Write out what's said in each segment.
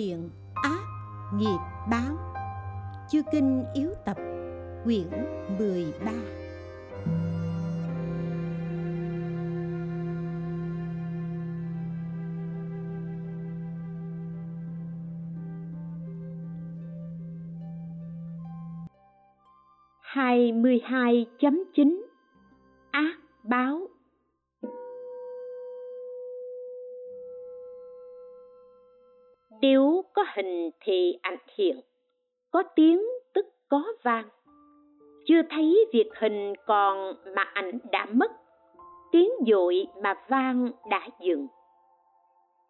thiện ác nghiệp báo. Chư kinh yếu tập quyển 13 22.1 diệt việc hình còn mà ảnh đã mất, tiếng dội mà vang đã dừng.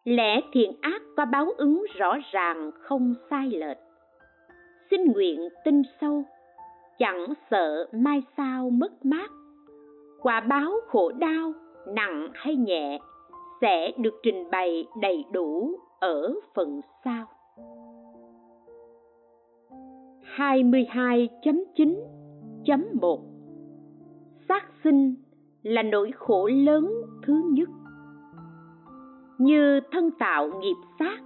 Lẽ thiện ác có báo ứng rõ ràng, không sai lệch. Xin nguyện tin sâu, chẳng sợ mai sau mất mát. Quả báo khổ đau, nặng hay nhẹ, sẽ được trình bày đầy đủ ở phần sau. 22.9 1.1 Sát sinh là nỗi khổ lớn thứ nhất. Như thân tạo nghiệp sát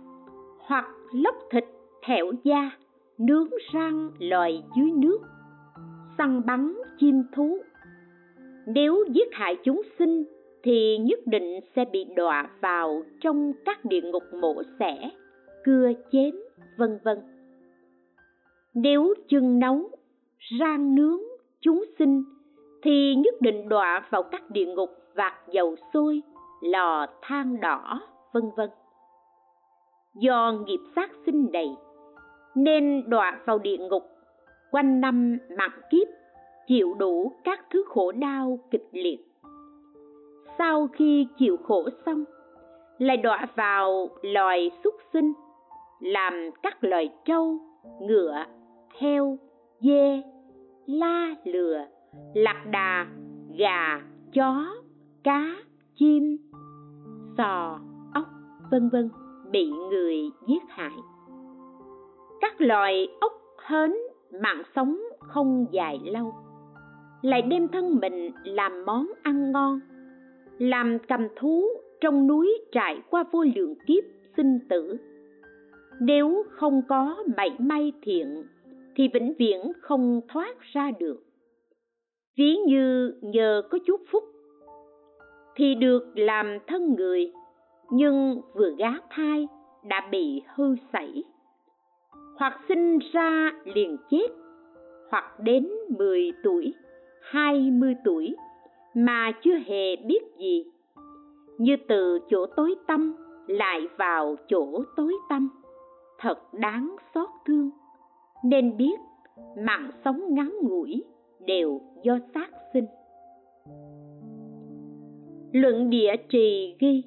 hoặc lóc thịt thẹo da, nướng rang loài dưới nước, săn bắn chim thú. Nếu giết hại chúng sinh thì nhất định sẽ bị đọa vào trong các địa ngục mổ xẻ, cưa chém, vân vân. Nếu chưng nấu rang nướng, chúng sinh, thì nhất định đọa vào các địa ngục vạc dầu sôi, lò than đỏ, vân vân. Do nghiệp sát sinh đầy nên đọa vào địa ngục, quanh năm mặn kiếp, chịu đủ các thứ khổ đau kịch liệt. Sau khi chịu khổ xong, lại đọa vào loài súc sinh, làm các loài trâu, ngựa, heo, dê la lừa lạc đà, gà, chó, cá, chim, sò, ốc, vân vân bị người giết hại. Các loài ốc hến mạng sống không dài lâu, lại đem thân mình làm món ăn ngon, làm cầm thú trong núi trải qua vô lượng kiếp sinh tử. Nếu không có mảy may thiện thì vĩnh viễn không thoát ra được ví như nhờ có chút phúc thì được làm thân người nhưng vừa gá thai đã bị hư sảy hoặc sinh ra liền chết hoặc đến 10 tuổi, 20 tuổi mà chưa hề biết gì. Như từ chỗ tối tâm lại vào chỗ tối tâm, thật đáng xót thương. Nên biết, mạng sống ngắn ngủi đều do sát sinh. Luận địa trì ghi,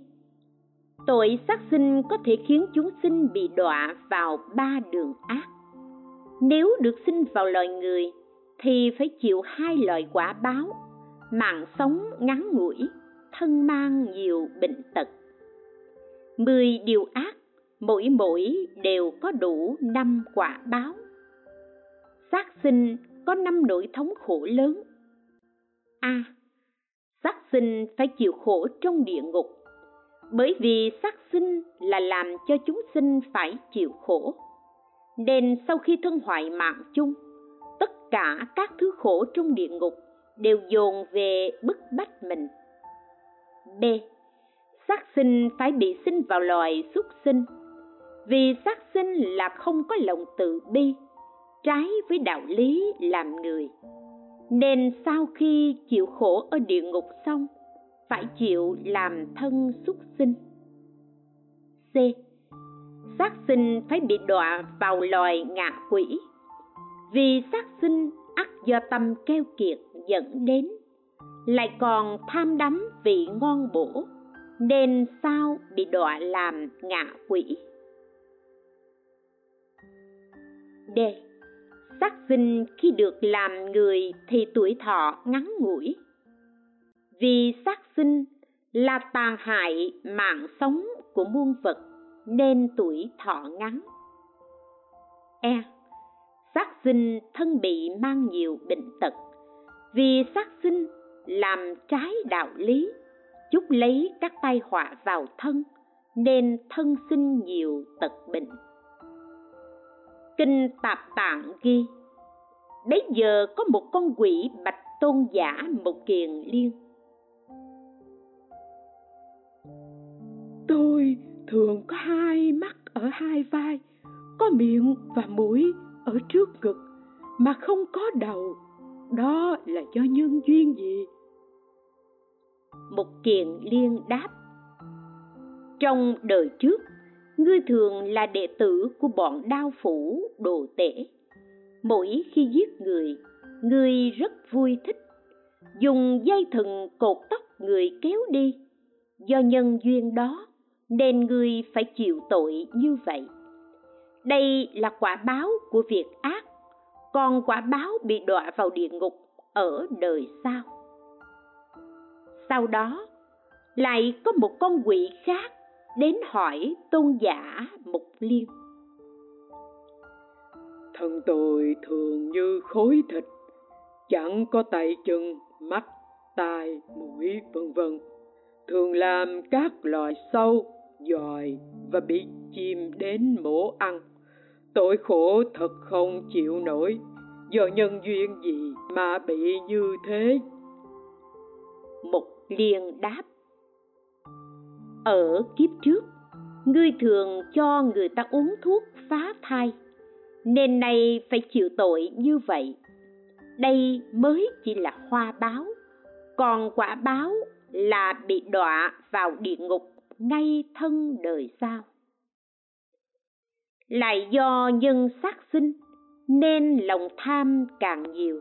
tội sát sinh có thể khiến chúng sinh bị đọa vào ba đường ác. Nếu được sinh vào loài người, thì phải chịu hai loại quả báo, mạng sống ngắn ngủi, thân mang nhiều bệnh tật. Mười điều ác mỗi mỗi đều có đủ năm quả báo sát sinh có năm nỗi thống khổ lớn. A. À, sát sinh phải chịu khổ trong địa ngục bởi vì sát sinh là làm cho chúng sinh phải chịu khổ. Nên sau khi thân hoại mạng chung tất cả các thứ khổ trong địa ngục đều dồn về bức bách mình. B. Sát sinh phải bị sinh vào loài xuất sinh vì sát sinh là không có lòng tự bi trái với đạo lý làm người. Nên sau khi chịu khổ ở địa ngục xong, phải chịu làm thân xuất sinh. C. Sát sinh phải bị đọa vào loài ngạ quỷ. Vì sát sinh, ắt do tâm keo kiệt dẫn đến, lại còn tham đắm vị ngon bổ, nên sao bị đọa làm ngạ quỷ? D. Sắc sinh khi được làm người thì tuổi thọ ngắn ngủi. Vì sắc sinh là tàn hại mạng sống của muôn vật nên tuổi thọ ngắn. E. Sát sinh thân bị mang nhiều bệnh tật. Vì sát sinh làm trái đạo lý chúc lấy các tai họa vào thân nên thân sinh nhiều tật bệnh kinh tạp tạng ghi bấy giờ có một con quỷ bạch tôn giả một kiền liên. Tôi thường có hai mắt ở hai vai có miệng và mũi ở trước ngực mà không có đầu. Đó là do nhân duyên gì? Một kiền liên đáp trong đời trước ngươi thường là đệ tử của bọn đao phủ, đồ tể. Mỗi khi giết người, ngươi rất vui thích. Dùng dây thừng cột tóc người kéo đi. Do nhân duyên đó, nên ngươi phải chịu tội như vậy. Đây là quả báo của việc ác. Còn quả báo bị đọa vào địa ngục ở đời sau. Sau đó, lại có một con quỷ khác đến hỏi tôn giả mục liên. Thân tôi thường như khối thịt chẳng có tay chân mắt tai mũi vân vân. Thường làm các loài sâu dòi và bị chim đến mổ ăn. Tội khổ thật không chịu nổi do nhân duyên gì mà bị như thế? Mục liên đáp ở kiếp trước. Ngươi thường cho người ta uống thuốc phá thai, nên nay phải chịu tội như vậy. Đây mới chỉ là hoa báo, còn quả báo là bị đọa vào địa ngục ngay thân đời sau. Lại do nhân sát sinh, nên lòng tham càng nhiều.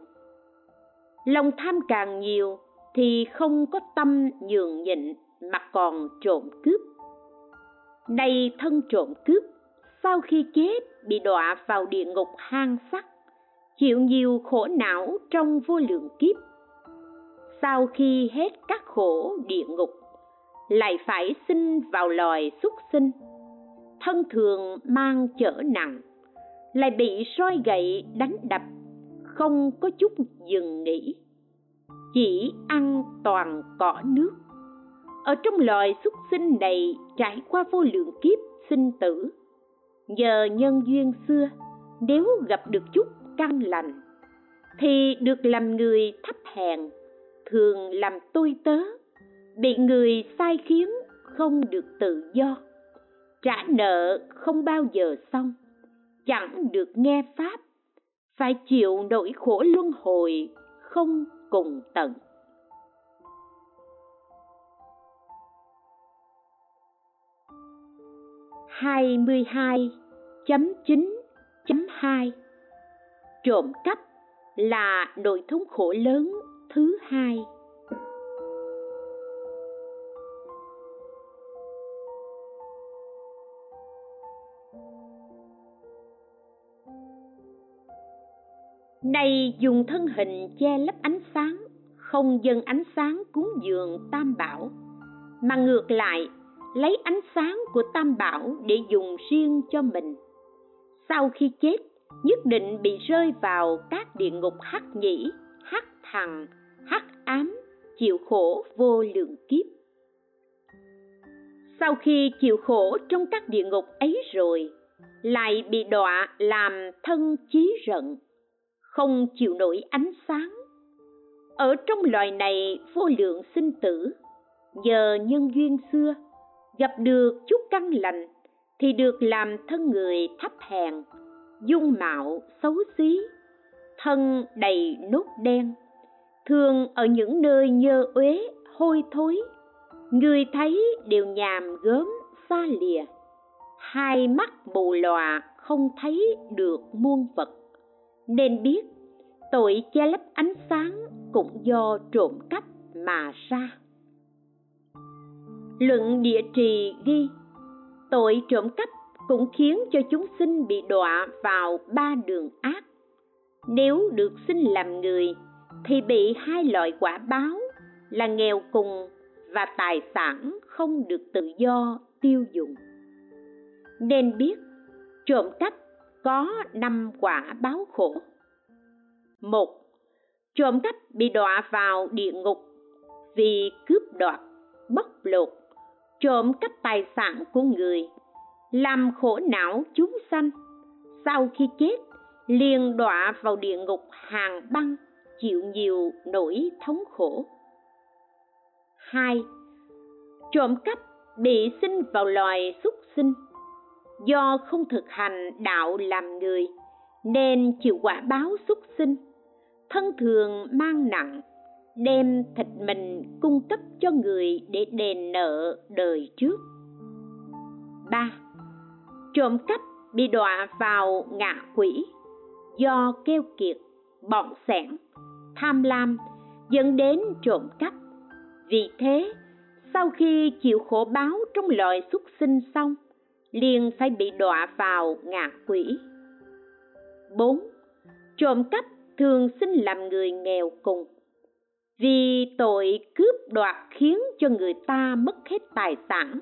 Lòng tham càng nhiều thì không có tâm nhường nhịn mà còn trộm cướp. Nay thân trộm cướp, sau khi chết bị đọa vào địa ngục hang sắt, chịu nhiều khổ não trong vô lượng kiếp. Sau khi hết các khổ địa ngục, lại phải sinh vào loài xuất sinh. Thân thường mang chở nặng, lại bị soi gậy đánh đập, không có chút dừng nghỉ. Chỉ ăn toàn cỏ nước ở trong loài xuất sinh này trải qua vô lượng kiếp sinh tử, nhờ nhân duyên xưa, nếu gặp được chút căn lành, thì được làm người thấp hèn, thường làm tôi tớ, bị người sai khiến không được tự do, trả nợ không bao giờ xong, chẳng được nghe pháp, phải chịu nỗi khổ luân hồi không cùng tận. Hai mươi hai chấm chín chấm hai. Trộm cắp là nỗi thống khổ lớn thứ hai. Này dùng thân hình che lấp ánh sáng, không dâng ánh sáng cúng dường tam bảo, mà ngược lại lấy ánh sáng của tam bảo để dùng riêng cho mình. Sau khi chết, nhất định bị rơi vào các địa ngục hắc nhĩ, hắc thằng, hắc ám, chịu khổ vô lượng kiếp. Sau khi chịu khổ trong các địa ngục ấy rồi, lại bị đọa làm thân chí rận, không chịu nổi ánh sáng ở trong loài này vô lượng sinh tử nhờ nhân duyên xưa gặp được chút căn lành thì được làm thân người thấp hèn, dung mạo xấu xí, thân đầy nốt đen. Thường ở những nơi nhơ uế, hôi thối, người thấy đều nhàm gớm xa lìa. Hai mắt mù lòa không thấy được muôn vật. Nên biết, tội che lấp ánh sáng cũng do trộm cắp mà ra luận địa trì ghi. Tội trộm cắp cũng khiến cho chúng sinh bị đọa vào ba đường ác. Nếu được sinh làm người, thì bị hai loại quả báo là nghèo cùng và tài sản không được tự do tiêu dùng. Nên biết, trộm cắp có năm quả báo khổ. Một, trộm cắp bị đọa vào địa ngục vì cướp đoạt, bóc lột trộm cắp tài sản của người, làm khổ não chúng sanh. Sau khi chết, liền đọa vào địa ngục hàng băng, chịu nhiều nỗi thống khổ. Hai, trộm cắp bị sinh vào loài súc sinh. Do không thực hành đạo làm người, nên chịu quả báo súc sinh, thân thường mang nặng đem thịt mình cung cấp cho người để đền nợ đời trước. Ba, trộm cắp bị đọa vào ngạ quỷ do keo kiệt bọn sẻn, tham lam dẫn đến trộm cắp. Vì thế, sau khi chịu khổ báo trong loài xuất sinh xong, liền phải bị đọa vào ngạ quỷ. 4. Trộm cắp thường sinh làm người nghèo cùng vì tội cướp đoạt khiến cho người ta mất hết tài sản.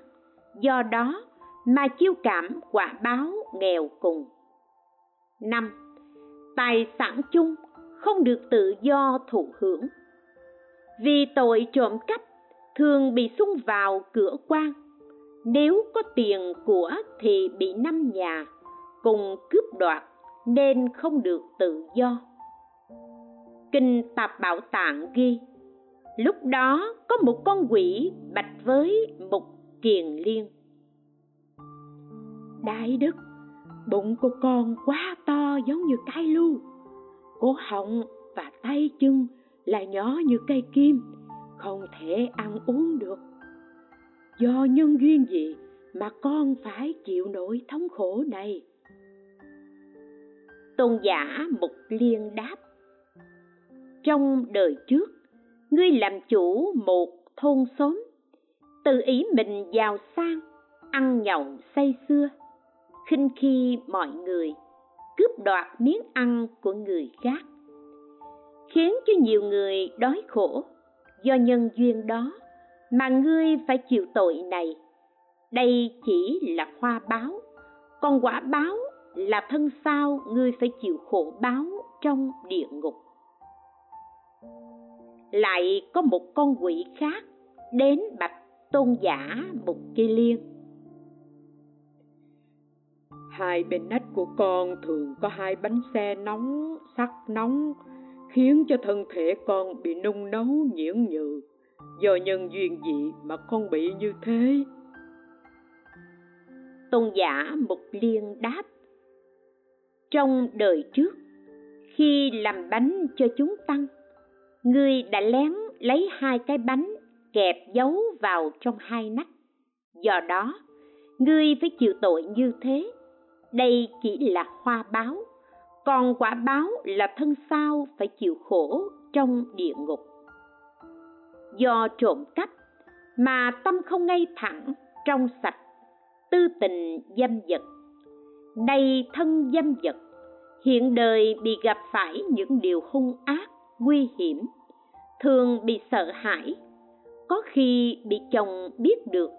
Do đó mà chiêu cảm quả báo nghèo cùng năm, tài sản chung không được tự do thụ hưởng. Vì tội trộm cắp thường bị xung vào cửa quan. Nếu có tiền của thì bị năm nhà cùng cướp đoạt nên không được tự do kinh tạp bảo tạng ghi, lúc đó có một con quỷ bạch với một kiền liên. Đại đức, bụng của con quá to giống như cái lu, cổ họng và tay chân là nhỏ như cây kim, không thể ăn uống được. Do nhân duyên gì mà con phải chịu nỗi thống khổ này? Tôn giả mục liên đáp trong đời trước. Ngươi làm chủ một thôn xóm, tự ý mình giàu sang, ăn nhậu say xưa, khinh khi mọi người, cướp đoạt miếng ăn của người khác, khiến cho nhiều người đói khổ. Do nhân duyên đó mà ngươi phải chịu tội này. Đây chỉ là hoa báo, còn quả báo là thân sao ngươi phải chịu khổ báo trong địa ngục lại có một con quỷ khác đến bạch tôn giả một kỳ liên. Hai bên nách của con thường có hai bánh xe nóng sắc nóng khiến cho thân thể con bị nung nấu nhiễu nhừ. Do nhân duyên gì mà con bị như thế. Tôn giả mục liên đáp trong đời trước khi làm bánh cho chúng tăng ngươi đã lén lấy hai cái bánh kẹp giấu vào trong hai nách do đó ngươi phải chịu tội như thế. Đây chỉ là hoa báo, còn quả báo là thân sao phải chịu khổ trong địa ngục. Do trộm cắp mà tâm không ngay thẳng trong sạch, tư tình dâm vật. Nay thân dâm vật, hiện đời bị gặp phải những điều hung ác nguy hiểm, thường bị sợ hãi, có khi bị chồng biết được,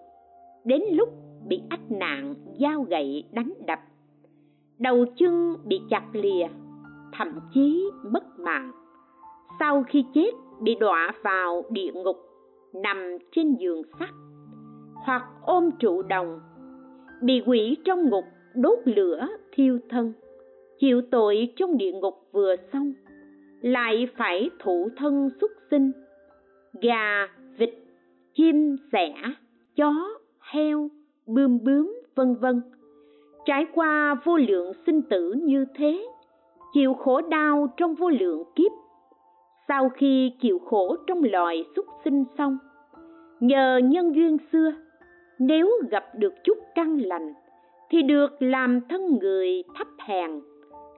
đến lúc bị ách nạn dao gậy đánh đập, đầu chân bị chặt lìa, thậm chí mất mạng. Sau khi chết, bị đọa vào địa ngục, nằm trên giường sắt, hoặc ôm trụ đồng, bị quỷ trong ngục đốt lửa thiêu thân, chịu tội trong địa ngục vừa xong lại phải thụ thân xuất sinh. Gà, vịt, chim, sẻ, chó, heo, bươm bướm, vân vân. Trải qua vô lượng sinh tử như thế, chịu khổ đau trong vô lượng kiếp. Sau khi chịu khổ trong loài xuất sinh xong, nhờ nhân duyên xưa, nếu gặp được chút căn lành, thì được làm thân người thấp hèn,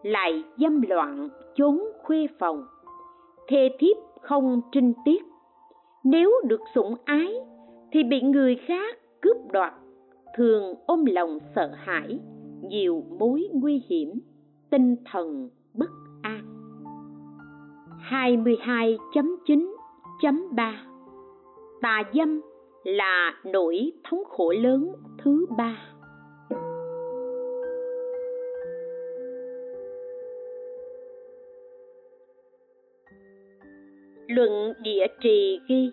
lại dâm loạn chốn khuê phòng. Thê thiếp không trinh tiết. Nếu được sủng ái, thì bị người khác cướp đoạt, thường ôm lòng sợ hãi, nhiều mối nguy hiểm, tinh thần bất an. 22.9.3 Tà dâm là nỗi thống khổ lớn thứ ba. Luận địa trì ghi.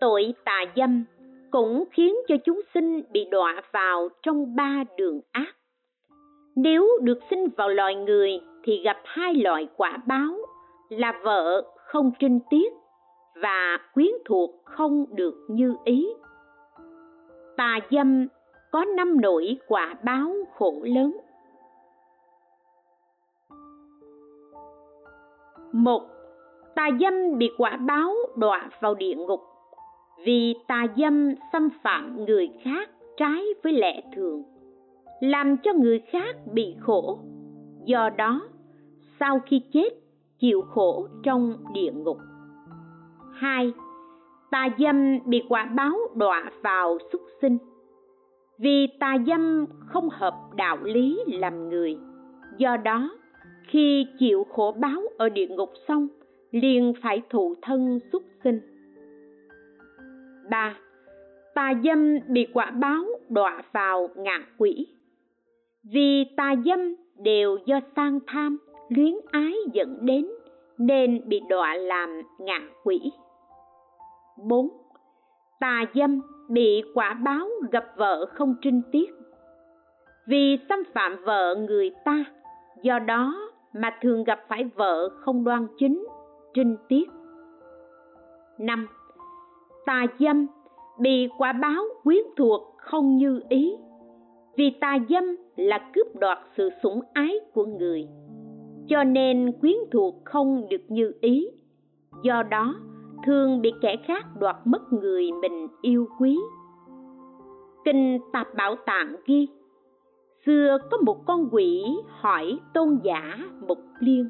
Tội tà dâm cũng khiến cho chúng sinh bị đọa vào trong ba đường ác. Nếu được sinh vào loài người thì gặp hai loại quả báo, là vợ không trinh tiết và quyến thuộc không được như ý. Tà dâm có năm nỗi quả báo khổ lớn. Một tà dâm bị quả báo đọa vào địa ngục. Vì tà dâm xâm phạm người khác trái với lẽ thường, làm cho người khác bị khổ. Do đó, sau khi chết, chịu khổ trong địa ngục. Hai tà dâm bị quả báo đọa vào súc sinh. Vì tà dâm không hợp đạo lý làm người. Do đó, khi chịu khổ báo ở địa ngục xong liền phải thụ thân xuất sinh. Ba tà dâm bị quả báo đọa vào ngạ quỷ. Vì tà dâm đều do sang tham, luyến ái dẫn đến, nên bị đọa làm ngạ quỷ. 4. Tà dâm bị quả báo gặp vợ không trinh tiết. Vì xâm phạm vợ người ta, do đó mà thường gặp phải vợ không đoan chính trinh tiết. 5. Tà dâm bị quả báo quyến thuộc không như ý, vì tà dâm là cướp đoạt sự sủng ái của người, cho nên quyến thuộc không được như ý. Do đó, thường bị kẻ khác đoạt mất người mình yêu quý. Kinh tạp bảo tạng ghi, xưa có một con quỷ hỏi tôn giả mục liên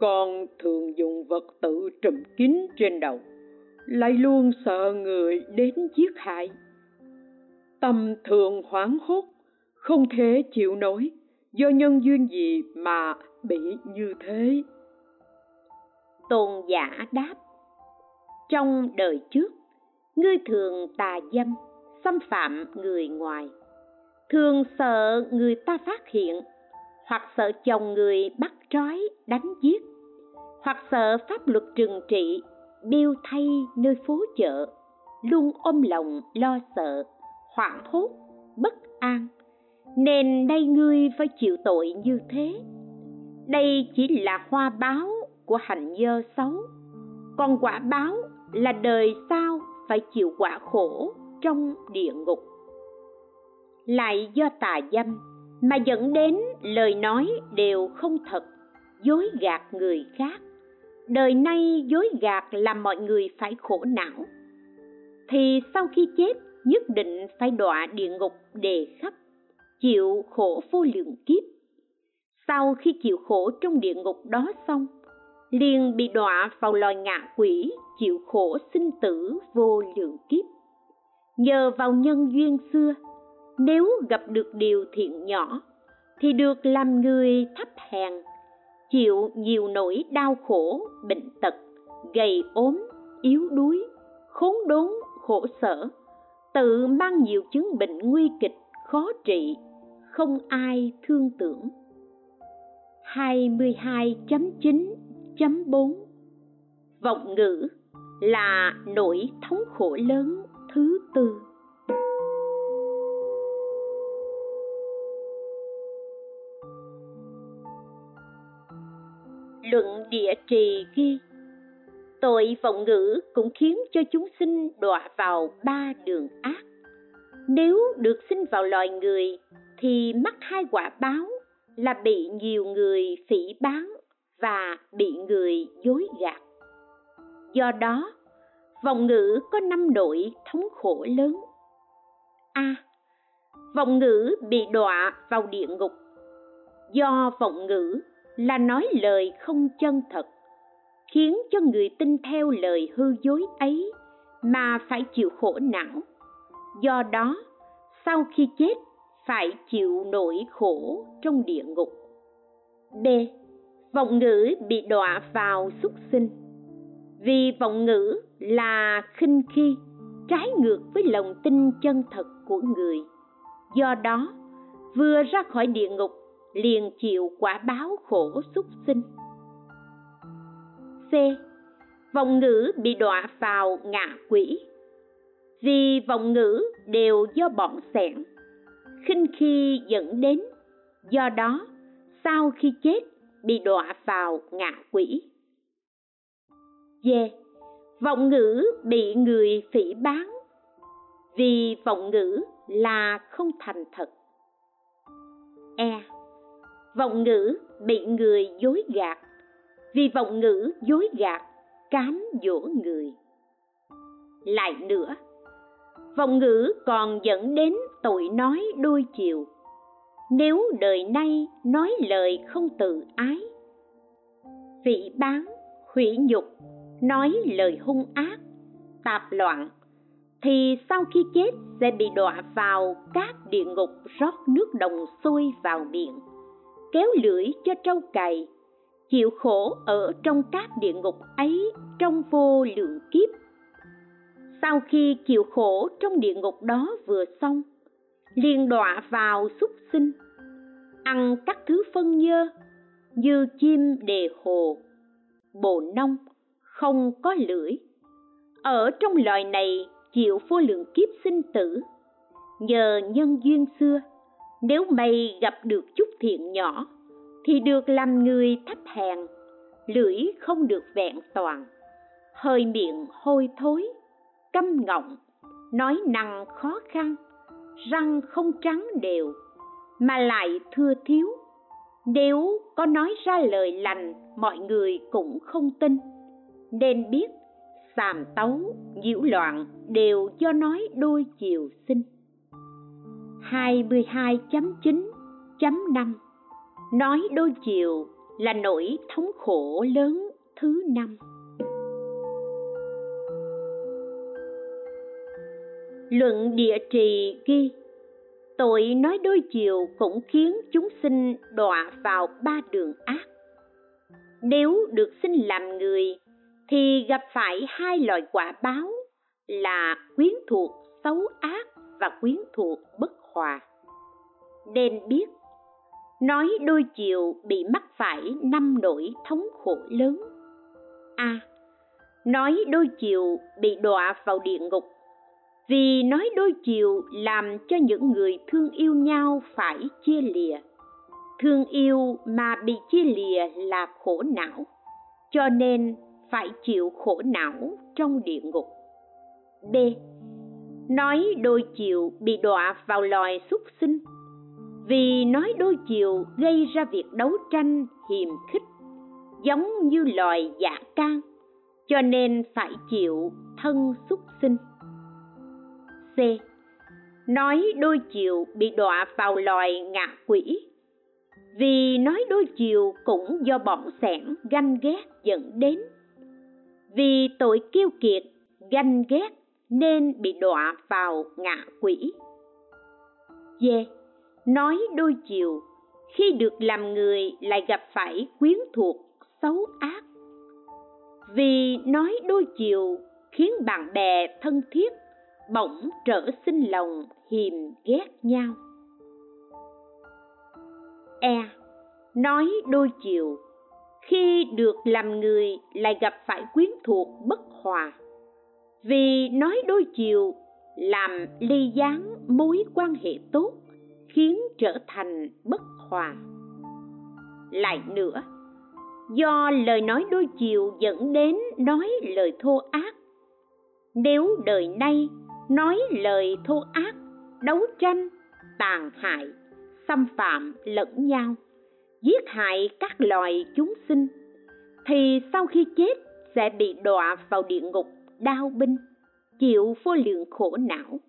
con thường dùng vật tự trùm kín trên đầu, lại luôn sợ người đến giết hại. Tâm thường hoảng hốt, không thể chịu nổi, do nhân duyên gì mà bị như thế? Tôn giả đáp, trong đời trước, ngươi thường tà dâm, xâm phạm người ngoài. Thường sợ người ta phát hiện, hoặc sợ chồng người bắt trói đánh giết hoặc sợ pháp luật trừng trị biêu thay nơi phố chợ, luôn ôm lòng lo sợ, hoảng hốt, bất an. Nên đây ngươi phải chịu tội như thế. Đây chỉ là hoa báo của hành dơ xấu. Còn quả báo là đời sau phải chịu quả khổ trong địa ngục. Lại do tà dâm mà dẫn đến lời nói đều không thật, dối gạt người khác đời nay dối gạt làm mọi người phải khổ não. Thì sau khi chết, nhất định phải đọa địa ngục đề khắp, chịu khổ vô lượng kiếp. Sau khi chịu khổ trong địa ngục đó xong, liền bị đọa vào loài ngạ quỷ, chịu khổ sinh tử vô lượng kiếp. Nhờ vào nhân duyên xưa, nếu gặp được điều thiện nhỏ, thì được làm người thấp hèn chịu nhiều nỗi đau khổ, bệnh tật, gầy ốm, yếu đuối, khốn đốn, khổ sở, tự mang nhiều chứng bệnh nguy kịch, khó trị, không ai thương tưởng. 22.9.4 Vọng ngữ là nỗi thống khổ lớn thứ tư. Luận địa trì ghi. Tội vọng ngữ cũng khiến cho chúng sinh đọa vào ba đường ác. Nếu được sinh vào loài người thì mắc hai quả báo là bị nhiều người phỉ bán và bị người dối gạt. Do đó vọng ngữ có năm nỗi thống khổ lớn. A. À, vọng ngữ bị đọa vào địa ngục. Do vọng ngữ là nói lời không chân thật, khiến cho người tin theo lời hư dối ấy mà phải chịu khổ não. Do đó, sau khi chết, phải chịu nỗi khổ trong địa ngục. B. Vọng ngữ bị đọa vào xuất sinh. Vì vọng ngữ là khinh khi, trái ngược với lòng tin chân thật của người. Do đó, vừa ra khỏi địa ngục liền chịu quả báo khổ súc sinh. C. Vọng ngữ bị đọa vào ngạ quỷ. Vì vọng ngữ đều do bọn sẻn, khinh khi dẫn đến. Do đó sau khi chết bị đọa vào ngạ quỷ. D. Vọng ngữ bị người phỉ bán. Vì vọng ngữ là không thành thật. E vọng ngữ bị người dối gạt. Vì vọng ngữ dối gạt, cám dỗ người. Lại nữa, vọng ngữ còn dẫn đến tội nói đôi chiều. Nếu đời nay nói lời không tự ái phỉ bán hủy nhục, nói lời hung ác, tạp loạn, thì sau khi chết sẽ bị đọa vào các địa ngục rót nước đồng sôi vào miệng kéo lưỡi cho trâu cày, chịu khổ ở trong các địa ngục ấy trong vô lượng kiếp. Sau khi chịu khổ trong địa ngục đó vừa xong, liền đọa vào xúc sinh, ăn các thứ phân nhơ như chim đề hồ, bồ nông không có lưỡi. Ở trong loài này chịu vô lượng kiếp sinh tử, nhờ nhân duyên xưa nếu mày gặp được chút thiện nhỏ, thì được làm người thấp hèn, lưỡi không được vẹn toàn. Hơi miệng hôi thối câm ngọng, nói năng khó khăn, răng không trắng đều, mà lại thưa thiếu nếu có nói ra lời lành, mọi người cũng không tin. Nên biết sàm tấu, nhiễu loạn đều do nói đôi chiều sinh 22.9.5 Nói đôi chiều là nỗi thống khổ lớn thứ năm. Luận địa trì ghi, Tội nói đôi chiều cũng khiến chúng sinh đọa vào ba đường ác. Nếu được sinh làm người, thì gặp phải hai loại quả báo là quyến thuộc xấu ác và quyến thuộc bất hòa. Nên biết nói đôi chiều bị mắc phải năm nỗi thống khổ lớn. A. À, nói đôi chiều bị đọa vào địa ngục. Vì nói đôi chiều làm cho những người thương yêu nhau phải chia lìa. Thương yêu mà bị chia lìa là khổ não cho nên phải chịu khổ não trong địa ngục. B nói đôi chiều bị đọa vào loài súc sinh. Vì nói đôi chiều gây ra việc đấu tranh hiềm khích, giống như loài giả can, cho nên phải chịu thân xúc sinh. C. Nói đôi chiều bị đọa vào loài ngạ quỷ. Vì nói đôi chiều cũng do bọn sẻn ganh ghét dẫn đến. Vì tội kiêu kiệt, ganh ghét nên bị đọa vào ngạ quỷ. D nói đôi chiều, khi được làm người lại gặp phải quyến thuộc, xấu ác. Vì nói đôi chiều, khiến bạn bè thân thiết, bỗng trở sinh lòng hiềm ghét nhau. E. Nói đôi chiều, khi được làm người lại gặp phải quyến thuộc bất hòa vì nói đôi chiều, làm ly gián mối quan hệ tốt, khiến trở thành bất hòa. Lại nữa, do lời nói đôi chiều dẫn đến nói lời thô ác, nếu đời nay nói lời thô ác, đấu tranh, tàn hại, xâm phạm lẫn nhau, giết hại các loài chúng sinh, thì sau khi chết sẽ bị đọa vào địa ngục đau binh, chịu vô lượng khổ não.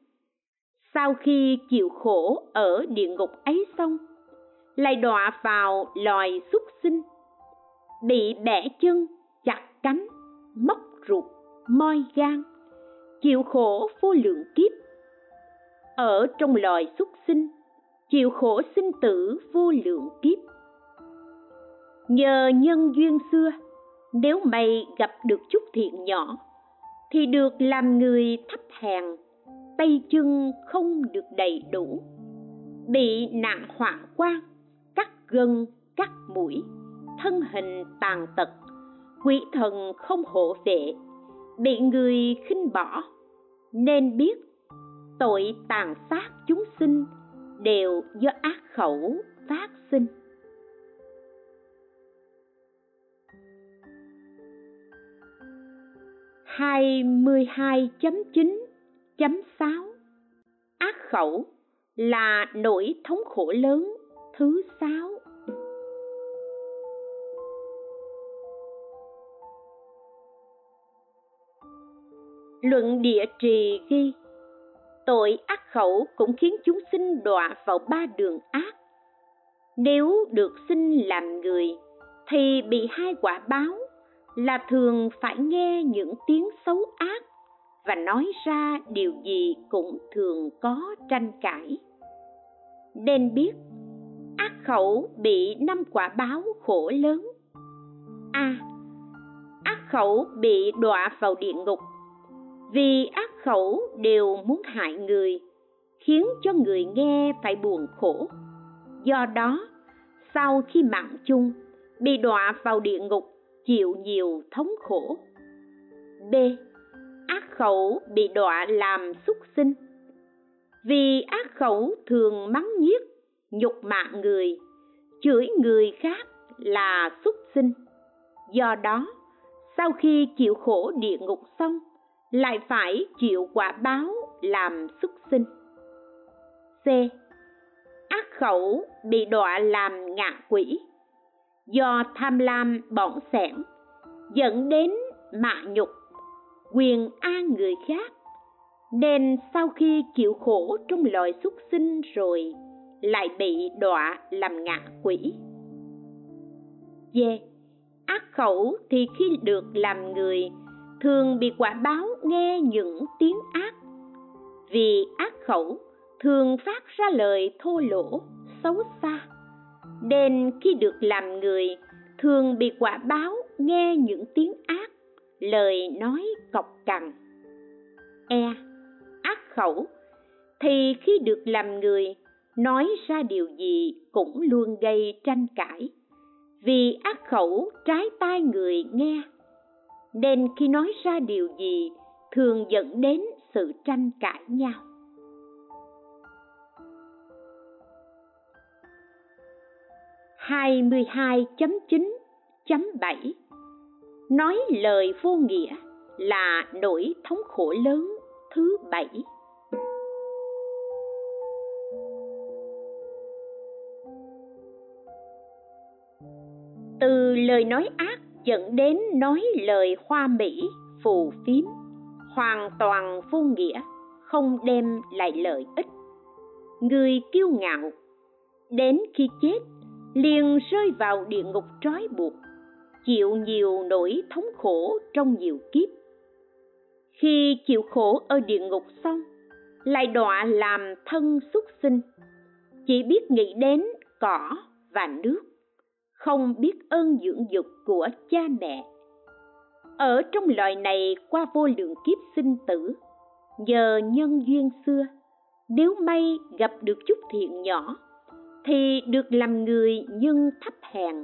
Sau khi chịu khổ ở địa ngục ấy xong, lại đọa vào loài súc sinh, bị bẻ chân, chặt cánh, móc ruột, moi gan, chịu khổ vô lượng kiếp. Ở trong loài súc sinh, chịu khổ sinh tử vô lượng kiếp. Nhờ nhân duyên xưa, nếu mày gặp được chút thiện nhỏ thì được làm người thấp hèn, tay chân không được đầy đủ. Bị nạn hoạn quan, cắt gân, cắt mũi, thân hình tàn tật, quỷ thần không hộ vệ, bị người khinh bỏ. Nên biết, tội tàn sát chúng sinh đều do ác khẩu phát sinh. Hai mươi hai chấm chín chấm sáu. Ác khẩu là nỗi thống khổ lớn thứ sáu. Luận địa trì ghi, tội ác khẩu cũng khiến chúng sinh đọa vào ba đường ác. Nếu được sinh làm người, thì bị hai quả báo là thường phải nghe những tiếng xấu ác và nói ra điều gì cũng thường có tranh cãi. Nên biết ác khẩu bị năm quả báo khổ lớn. A. À, ác khẩu bị đọa vào địa ngục. Vì ác khẩu đều muốn hại người khiến cho người nghe phải buồn khổ. Do đó sau khi mạng chung bị đọa vào địa ngục chịu nhiều thống khổ. B. Ác khẩu bị đọa làm súc sinh. Vì ác khẩu thường mắng nhiếc, nhục mạ người, chửi người khác là súc sinh. Do đó, sau khi chịu khổ địa ngục xong, lại phải chịu quả báo làm súc sinh. C. Ác khẩu bị đọa làm ngạ quỷ do tham lam bỏng sẻn dẫn đến mạ nhục, quyền an người khác. Nên sau khi chịu khổ trong loài súc sinh rồi, lại bị đọa làm ngạ quỷ. D ác khẩu thì khi được làm người, thường bị quả báo nghe những tiếng ác. Vì ác khẩu thường phát ra lời thô lỗ, xấu xa nên khi được làm người, thường bị quả báo nghe những tiếng ác, lời nói cọc cằn. E. Ác khẩu. Thì khi được làm người, nói ra điều gì cũng luôn gây tranh cãi. Vì ác khẩu trái tai người nghe. Nên khi nói ra điều gì, thường dẫn đến sự tranh cãi nhau. Hai mươi hai chấm chín chấm bảy. Nói lời vô nghĩa là nỗi thống khổ lớn thứ bảy. Từ lời nói ác dẫn đến nói lời hoa mỹ, phù phiếm, hoàn toàn vô nghĩa, không đem lại lợi ích. Người kiêu ngạo, đến khi chết liền rơi vào địa ngục trói buộc, chịu nhiều nỗi thống khổ trong nhiều kiếp. Khi chịu khổ ở địa ngục xong, lại đọa làm thân xuất sinh, chỉ biết nghĩ đến cỏ và nước, không biết ơn dưỡng dục của cha mẹ. Ở trong loài này qua vô lượng kiếp sinh tử, nhờ nhân duyên xưa, nếu may gặp được chút thiện nhỏ thì được làm người nhưng thấp hèn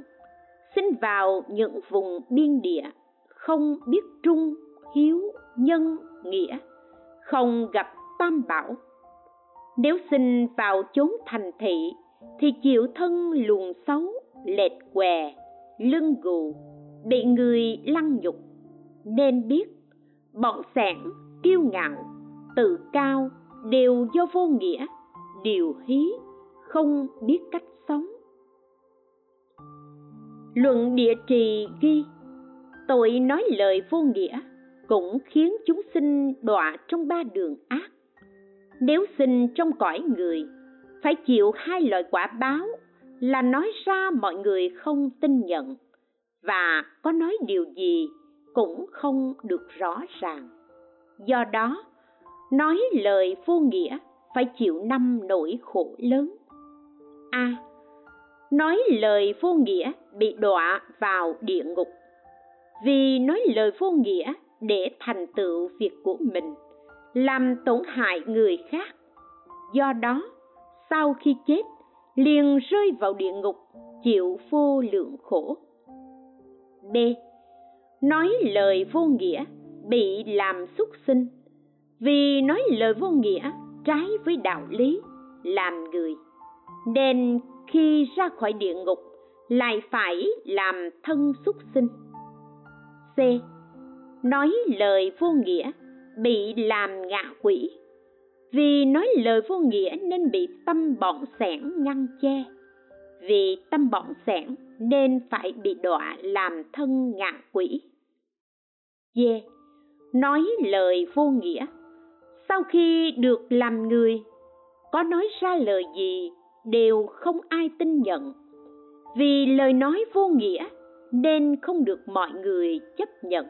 sinh vào những vùng biên địa, không biết trung, hiếu, nhân, nghĩa, không gặp tam bảo. Nếu sinh vào chốn thành thị thì chịu thân luồng xấu, lệch què, lưng gù, bị người lăng nhục. Nên biết, bọn sẻn, kiêu ngạo, tự cao đều do vô nghĩa, điều hí không biết cách sống. Luận địa trì ghi, tội nói lời vô nghĩa cũng khiến chúng sinh đọa trong ba đường ác. Nếu sinh trong cõi người, phải chịu hai loại quả báo là nói ra mọi người không tin nhận và có nói điều gì cũng không được rõ ràng. Do đó, nói lời vô nghĩa phải chịu năm nỗi khổ lớn a. Nói lời vô nghĩa bị đọa vào địa ngục. Vì nói lời vô nghĩa để thành tựu việc của mình, làm tổn hại người khác. Do đó, sau khi chết, liền rơi vào địa ngục, chịu vô lượng khổ. B. Nói lời vô nghĩa bị làm xuất sinh. Vì nói lời vô nghĩa trái với đạo lý, làm người nên khi ra khỏi địa ngục, lại phải làm thân xuất sinh. C. Nói lời vô nghĩa, bị làm ngạ quỷ. Vì nói lời vô nghĩa nên bị tâm bọn sẻn ngăn che. Vì tâm bọn sẻn nên phải bị đọa làm thân ngạ quỷ. D. Nói lời vô nghĩa. Sau khi được làm người, có nói ra lời gì đều không ai tin nhận. Vì lời nói vô nghĩa nên không được mọi người chấp nhận.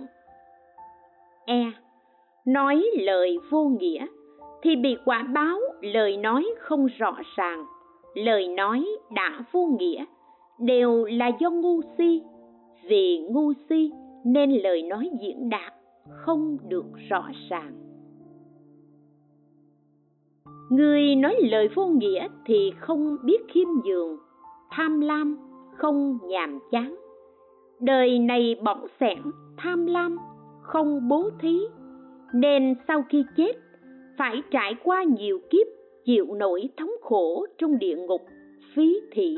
E. Nói lời vô nghĩa thì bị quả báo lời nói không rõ ràng, lời nói đã vô nghĩa đều là do ngu si. Vì ngu si nên lời nói diễn đạt không được rõ ràng người nói lời vô nghĩa thì không biết khiêm nhường, tham lam không nhàm chán. Đời này bỏng sẻn tham lam không bố thí. Nên sau khi chết, phải trải qua nhiều kiếp, chịu nỗi thống khổ trong địa ngục, phí thỉ.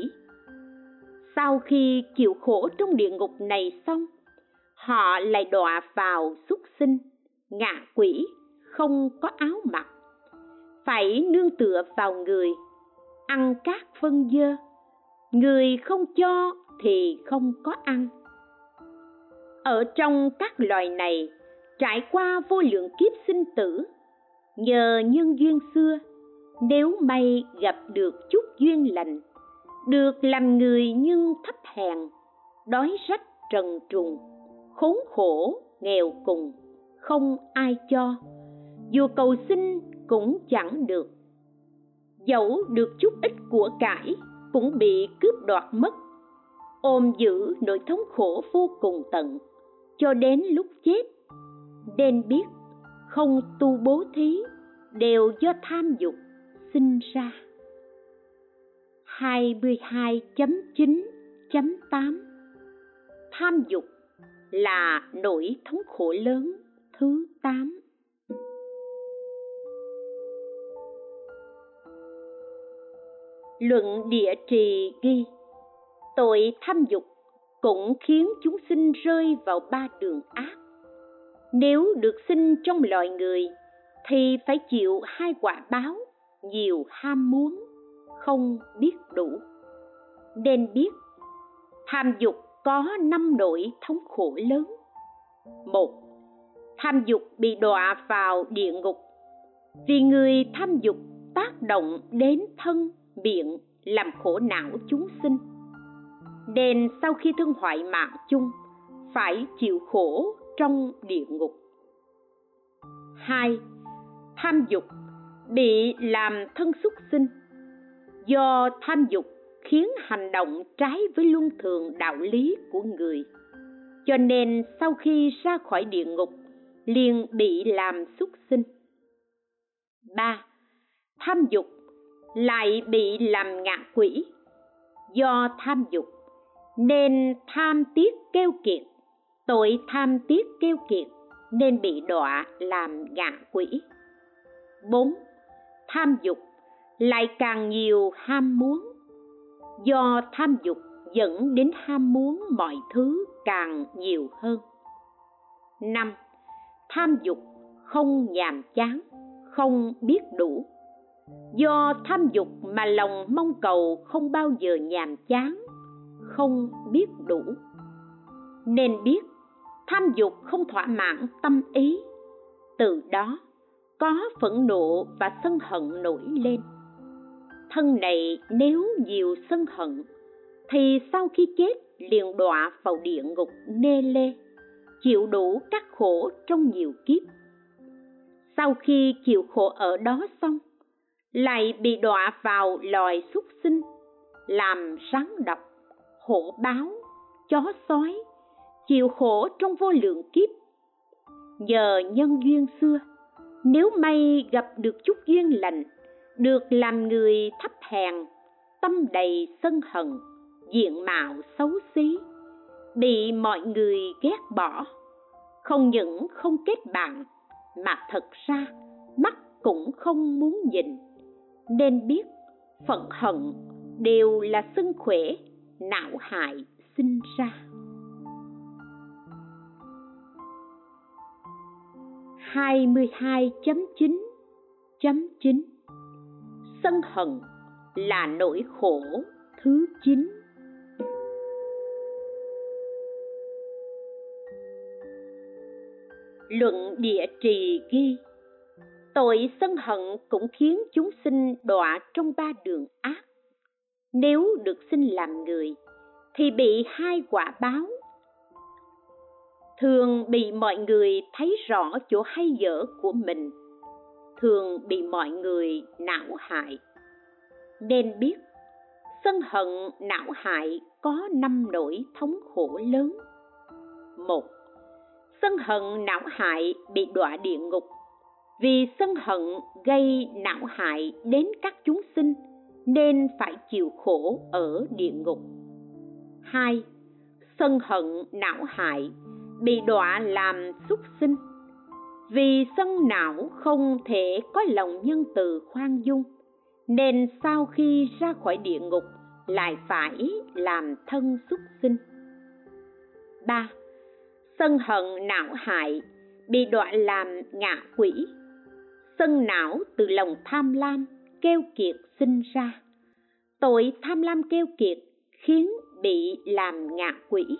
Sau khi chịu khổ trong địa ngục này xong, họ lại đọa vào xuất sinh, ngạ quỷ, không có áo mặc phải nương tựa vào người, ăn các phân dơ. Người không cho thì không có ăn. Ở trong các loài này, trải qua vô lượng kiếp sinh tử, nhờ nhân duyên xưa, nếu may gặp được chút duyên lành, được làm người nhưng thấp hèn, đói rách trần trùng khốn khổ, nghèo cùng, không ai cho. Dù cầu xin cũng chẳng được. Dẫu được chút ít của cải, cũng bị cướp đoạt mất. Ôm giữ nỗi thống khổ vô cùng tận, cho đến lúc chết. Nên biết, không tu bố thí, đều do tham dục sinh ra. 22.9.8 Tham dục là nỗi thống khổ lớn, thứ 8 Luận địa trì ghi. Tội tham dục cũng khiến chúng sinh rơi vào ba đường ác. Nếu được sinh trong loài người, thì phải chịu hai quả báo, nhiều ham muốn, không biết đủ. Nên biết, tham dục có năm nỗi thống khổ lớn. Một, tham dục bị đọa vào địa ngục. Vì người tham dục tác động đến thân biện làm khổ não chúng sinh. Nên sau khi thân hoại mạng chung, phải chịu khổ trong địa ngục. Hai, tham dục bị làm thân xuất sinh. Do tham dục khiến hành động trái với luân thường đạo lý của người. Cho nên sau khi ra khỏi địa ngục, liền bị làm xuất sinh. Ba, tham dục lại bị làm ngạ quỷ do tham dục nên tham tiếc keo kiệt tội tham tiếc keo kiệt nên bị đọa làm ngạ quỷ 4. Tham dục lại càng nhiều ham muốn. Do tham dục dẫn đến ham muốn mọi thứ càng nhiều hơn. 5. Tham dục không nhàm chán, không biết đủ. Do tham dục mà lòng mong cầu không bao giờ nhàm chán, không biết đủ. Nên biết tham dục không thỏa mãn tâm ý, từ đó có phẫn nộ và sân hận nổi lên. Thân này nếu nhiều sân hận thì sau khi chết liền đọa vào địa ngục nê lê chịu đủ các khổ trong nhiều kiếp. Sau khi chịu khổ ở đó xong lại bị đọa vào loài súc sinh, làm rắn độc, hổ báo, chó sói, chịu khổ trong vô lượng kiếp. Nhờ nhân duyên xưa, nếu may gặp được chút duyên lành, được làm người thấp hèn, tâm đầy sân hận, diện mạo xấu xí, bị mọi người ghét bỏ, không những không kết bạn mà thật ra mắt cũng không muốn nhìn nên biết, phận hận đều là sân khỏe não hại sinh ra. hai mươi hai chấm chín chấm chín. Sân hận là nỗi khổ thứ chín. Luận địa trì ghi tội sân hận cũng khiến chúng sinh đọa trong ba đường ác. Nếu được sinh làm người, thì bị hai quả báo. Thường bị mọi người thấy rõ chỗ hay dở của mình. Thường bị mọi người não hại. Nên biết, sân hận não hại có năm nỗi thống khổ lớn. Một, sân hận não hại bị đọa địa ngục vì sân hận gây não hại đến các chúng sinh, nên phải chịu khổ ở địa ngục. Hai, sân hận não hại bị đọa làm súc sinh. Vì sân não không thể có lòng nhân từ khoan dung, nên sau khi ra khỏi địa ngục lại phải làm thân súc sinh. Ba, sân hận não hại bị đọa làm ngạ quỷ sân não từ lòng tham lam keo kiệt sinh ra. Tội tham lam keo kiệt khiến bị làm ngạ quỷ.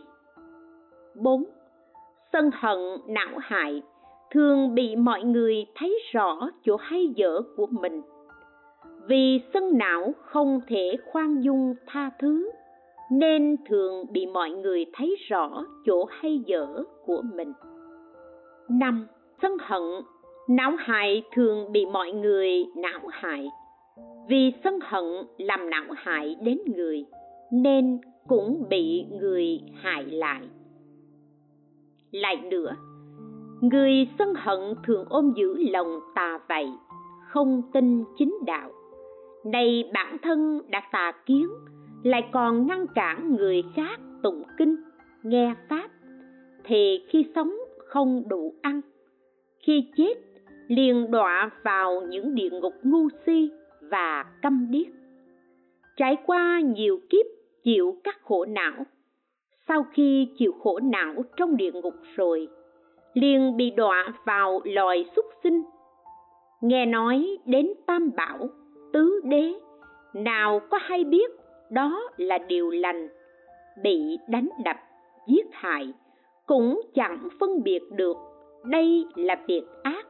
4. Sân hận não hại thường bị mọi người thấy rõ chỗ hay dở của mình. Vì sân não không thể khoan dung tha thứ, nên thường bị mọi người thấy rõ chỗ hay dở của mình. Năm, sân hận não hại thường bị mọi người não hại. Vì sân hận làm não hại đến người, nên cũng bị người hại lại. Lại nữa, người sân hận thường ôm giữ lòng tà vậy, không tin chính đạo. Này bản thân đã tà kiến, lại còn ngăn cản người khác tụng kinh, nghe pháp, thì khi sống không đủ ăn, khi chết liền đọa vào những địa ngục ngu si và câm điếc. Trải qua nhiều kiếp chịu các khổ não, sau khi chịu khổ não trong địa ngục rồi, liền bị đọa vào loài súc sinh. Nghe nói đến tam bảo, tứ đế, nào có hay biết đó là điều lành, bị đánh đập, giết hại, cũng chẳng phân biệt được đây là việc ác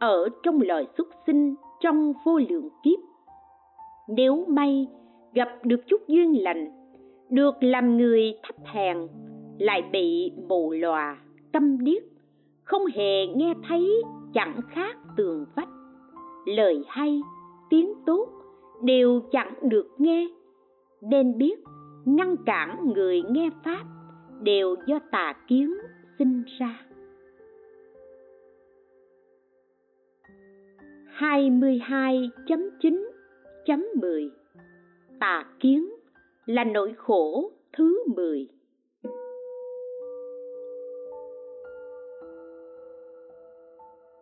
ở trong loài xuất sinh trong vô lượng kiếp. Nếu may gặp được chút duyên lành, được làm người thấp hèn, lại bị mù lòa, câm điếc, không hề nghe thấy chẳng khác tường vách. Lời hay, tiếng tốt đều chẳng được nghe, nên biết ngăn cản người nghe pháp đều do tà kiến sinh ra. 22.9.10 Tà kiến là nỗi khổ thứ 10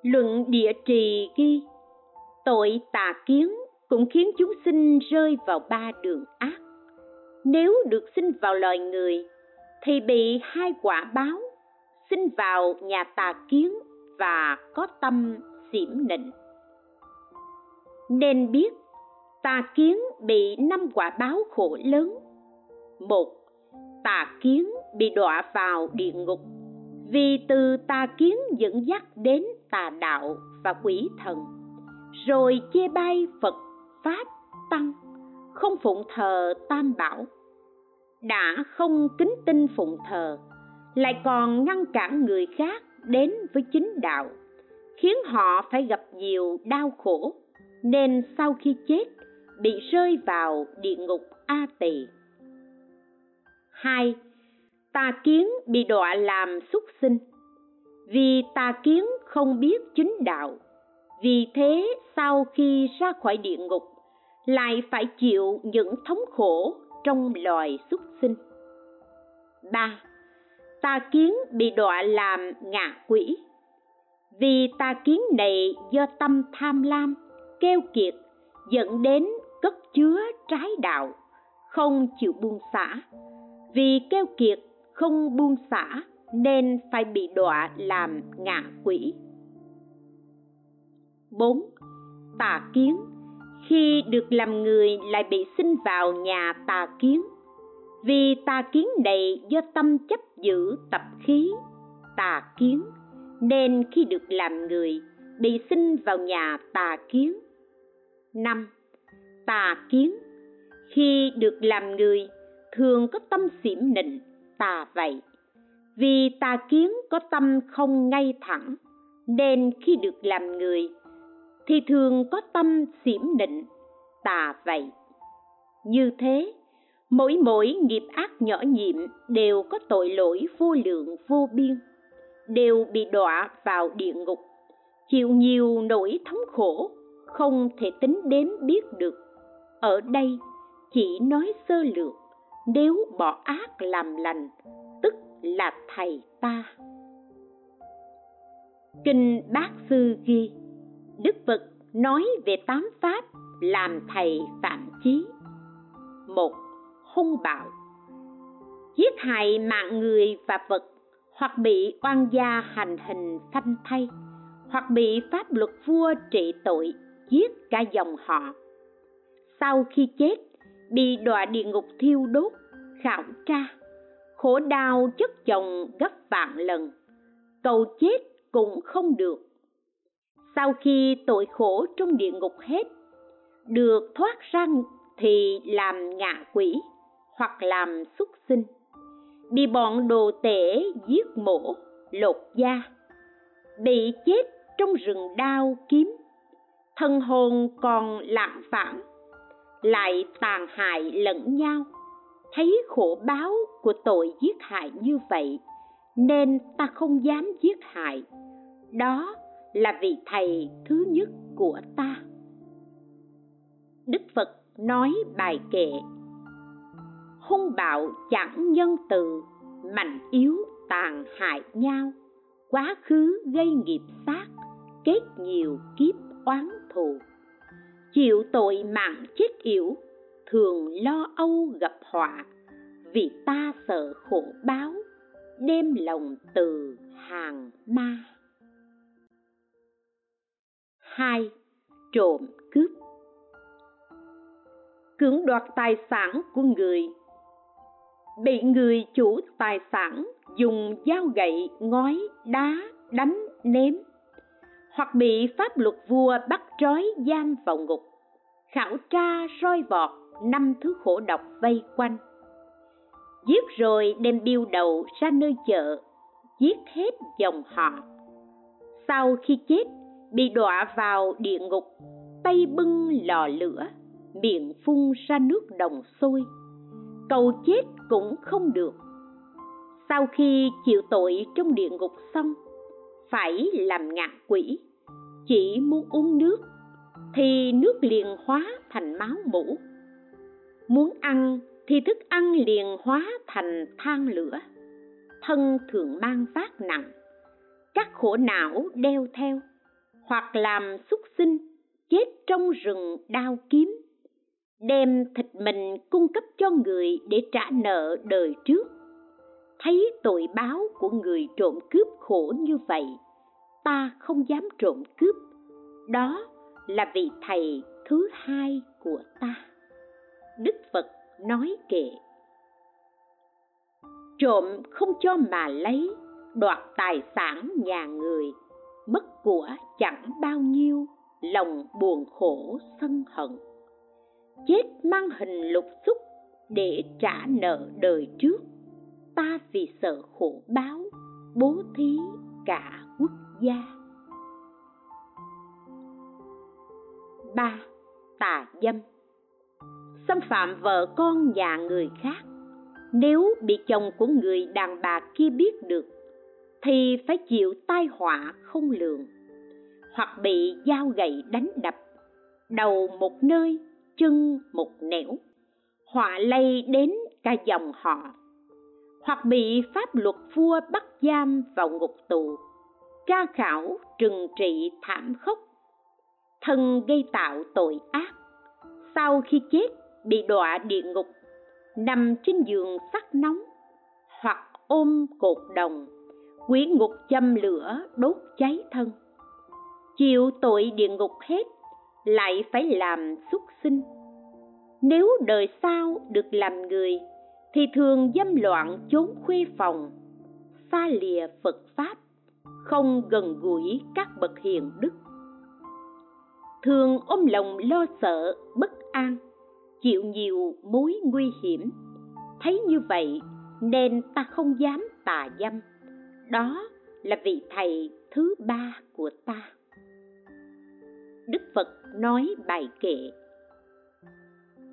Luận địa trì ghi, Tội tà kiến cũng khiến chúng sinh rơi vào ba đường ác. Nếu được sinh vào loài người, thì bị hai quả báo, sinh vào nhà tà kiến và có tâm xỉm nịnh nên biết, tà kiến bị năm quả báo khổ lớn. Một, tà kiến bị đọa vào địa ngục. Vì từ tà kiến dẫn dắt đến tà đạo và quỷ thần, rồi chê bai phật pháp tăng, không phụng thờ tam bảo. Đã không kính tin phụng thờ, lại còn ngăn cản người khác đến với chính đạo, khiến họ phải gặp nhiều đau khổ nên sau khi chết, bị rơi vào địa ngục a tỳ. Hai, tà kiến bị đọa làm súc sinh. Vì tà kiến không biết chính đạo, vì thế sau khi ra khỏi địa ngục, lại phải chịu những thống khổ trong loài súc sinh. Ba, tà kiến bị đọa làm ngạ quỷ. Vì tà kiến này do tâm tham lam keo kiệt, dẫn đến cất chứa trái đạo, không chịu buông xả. Vì keo kiệt không buông xả nên phải bị đọa làm ngạ quỷ. 4. Tà kiến. Khi được làm người lại bị sinh vào nhà tà kiến. Vì tà kiến này do tâm chấp giữ tập khí, tà kiến, Nên khi được làm người bị sinh vào nhà tà kiến 5. Tà kiến Khi được làm người, thường có tâm xỉm nịnh, tà vậy vì tà kiến có tâm không ngay thẳng, nên khi được làm người, thì thường có tâm xỉm nịnh, tà vậy như thế, mỗi mỗi nghiệp ác nhỏ nhiệm đều có tội lỗi vô lượng vô biên, đều bị đọa vào địa ngục, chịu nhiều nỗi thống khổ không thể tính đếm biết được. Ở đây, chỉ nói sơ lược, nếu bỏ ác làm lành, tức là thầy ta. Kinh bát sư ghi, đức phật nói về tám pháp làm thầy phạm chí. Một, hung bạo. Giết hại mạng người và vật hoặc bị oan gia hành hình phanh thay, hoặc bị pháp luật vua trị tội giết cả dòng họ. Sau khi chết, bị đọa địa ngục thiêu đốt, khảo tra, khổ đau chất chồng gấp vạn lần. Cầu chết cũng không được. Sau khi tội khổ trong địa ngục hết, được thoát ra thì làm ngạ quỷ hoặc làm xuất sinh. Bị bọn đồ tể giết mổ, lột da. Bị chết trong rừng đao kiếm thân hồn còn lạng phản, lại tàn hại lẫn nhau. Thấy khổ báo của tội giết hại như vậy, nên ta không dám giết hại. Đó là vị thầy thứ nhất của ta. Đức phật nói bài kệ, hung bạo chẳng nhân từ, mạnh yếu tàn hại nhau. Quá khứ gây nghiệp sát kết nhiều kiếp oán thù. Chịu tội mạng chết yểu, thường lo âu gặp họa, vì ta sợ khổ báo đêm lòng từ hàng ma. Hai, trộm cướp. Cưỡng đoạt tài sản của người. Bị người chủ tài sản dùng dao gậy, ngói, đá, đánh, ném, hoặc bị pháp luật vua bắt trói giam vào ngục, khảo tra roi vọt năm thứ khổ độc vây quanh. Giết rồi đem biêu đầu ra nơi chợ, giết hết dòng họ. Sau khi chết, bị đọa vào địa ngục, tay bưng lò lửa, miệng phun ra nước đồng sôi. Cầu chết cũng không được. Sau khi chịu tội trong địa ngục xong, phải làm ngạ quỷ chỉ muốn uống nước, thì nước liền hóa thành máu mũ muốn ăn thì thức ăn liền hóa thành than lửa. Thân thường mang vác nặng, các khổ não đeo theo, hoặc làm xuất sinh, chết trong rừng đao kiếm. Đem thịt mình cung cấp cho người để trả nợ đời trước. Thấy tội báo của người trộm cướp khổ như vậy ta không dám trộm cướp. Đó là vị thầy thứ hai của ta. Đức phật nói kệ. Trộm không cho mà lấy, đoạt tài sản nhà người, mất của chẳng bao nhiêu, lòng buồn khổ sân hận. Chết mang hình lục xúc để trả nợ đời trước, ta vì sợ khổ báo, bố thí cả quốc gia. Ba, tà dâm. Xâm phạm vợ con nhà người khác. Nếu bị chồng của người đàn bà kia biết được, thì phải chịu tai họa không lường, hoặc bị dao gậy đánh đập, đầu một nơi, chân một nẻo, họa lây đến cả dòng họ, hoặc bị pháp luật vua bắt giam vào ngục tù ca khảo trừng trị thảm khốc. Thân gây tạo tội ác. Sau khi chết, bị đọa địa ngục. Nằm trên giường sắt nóng. Hoặc ôm cột đồng. Quỷ ngục châm lửa, đốt cháy thân. Chịu tội địa ngục hết, lại phải làm xuất sinh. Nếu đời sau được làm người, thì thường dâm loạn trốn khuê phòng. Xa lìa phật pháp không gần gũi các bậc hiền đức. Thường ôm lòng lo sợ, bất an, chịu nhiều mối nguy hiểm. Thấy như vậy nên ta không dám tà dâm. Đó là vị thầy thứ ba của ta. Đức phật nói bài kệ,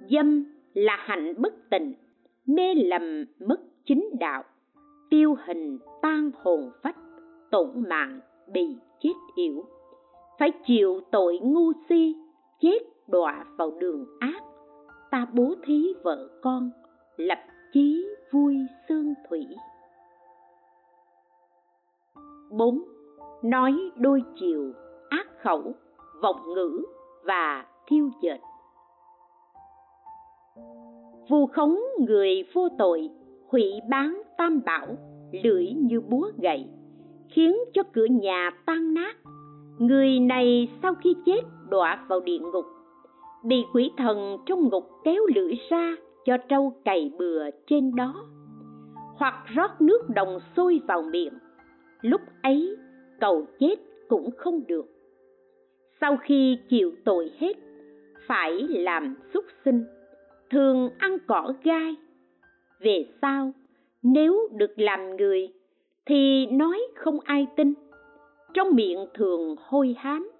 dâm là hạnh bất tịnh, mê lầm mất chính đạo, tiêu hình tan hồn phách tổn mạng bị chết yểu. Phải chịu tội ngu si, chết đọa vào đường ác. Ta bố thí vợ con, lập chí vui xương thủy. Bốn, nói đôi chiều, ác khẩu, vọng ngữ và thiêu dệt. Vu khống người vô tội, hủy bán tam bảo, lưỡi như búa gậy khiến cho cửa nhà tan nát. Người này sau khi chết đọa vào địa ngục. Bị quỷ thần trong ngục kéo lưỡi ra cho trâu cày bừa trên đó. Hoặc rót nước đồng sôi vào miệng. Lúc ấy, cầu chết cũng không được. Sau khi chịu tội hết, phải làm súc sinh, thường ăn cỏ gai. Về sau, nếu được làm người thì nói không ai tin. Trong miệng thường hôi hám,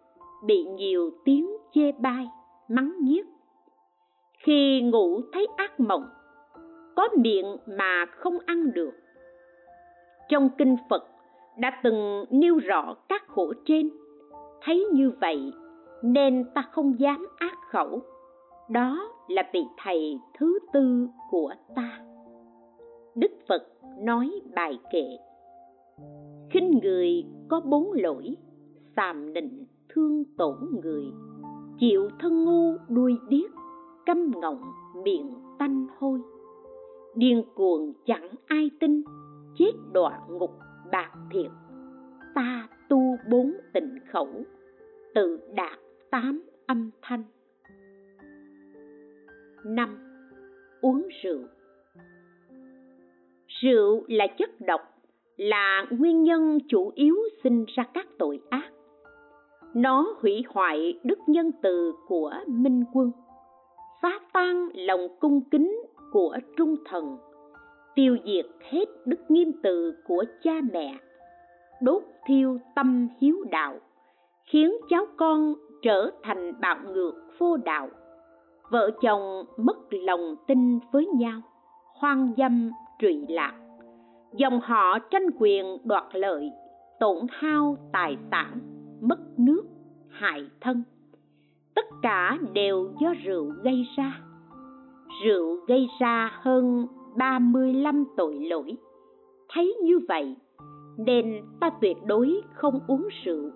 bị nhiều tiếng chê bai, mắng nhiếc. Khi ngủ thấy ác mộng, có miệng mà không ăn được. Trong kinh phật đã từng nêu rõ các khổ trên. Thấy như vậy, nên ta không dám ác khẩu. Đó là vị thầy thứ tư của ta. Đức phật nói bài kệ khinh người có bốn lỗi xàm nịnh thương tổn người. Chịu thân ngu đuôi điếc câm ngọng miệng tanh hôi. Điên cuồng chẳng ai tin, chết đọa ngục bạc thiệt. Ta tu bốn tịnh khẩu, tự đạt tám âm thanh. Năm, uống rượu. Rượu là chất độc là nguyên nhân chủ yếu sinh ra các tội ác. Nó hủy hoại đức nhân từ của minh quân, phá tan lòng cung kính của trung thần, tiêu diệt hết đức nghiêm từ của cha mẹ, đốt thiêu tâm hiếu đạo, khiến cháu con trở thành bạo ngược vô đạo. Vợ chồng mất lòng tin với nhau, hoang dâm trụy lạc dòng họ tranh quyền đoạt lợi, tổn hao tài sản, mất nước, hại thân. Tất cả đều do rượu gây ra. Rượu gây ra hơn 35 tội lỗi. Thấy như vậy, nên ta tuyệt đối không uống rượu.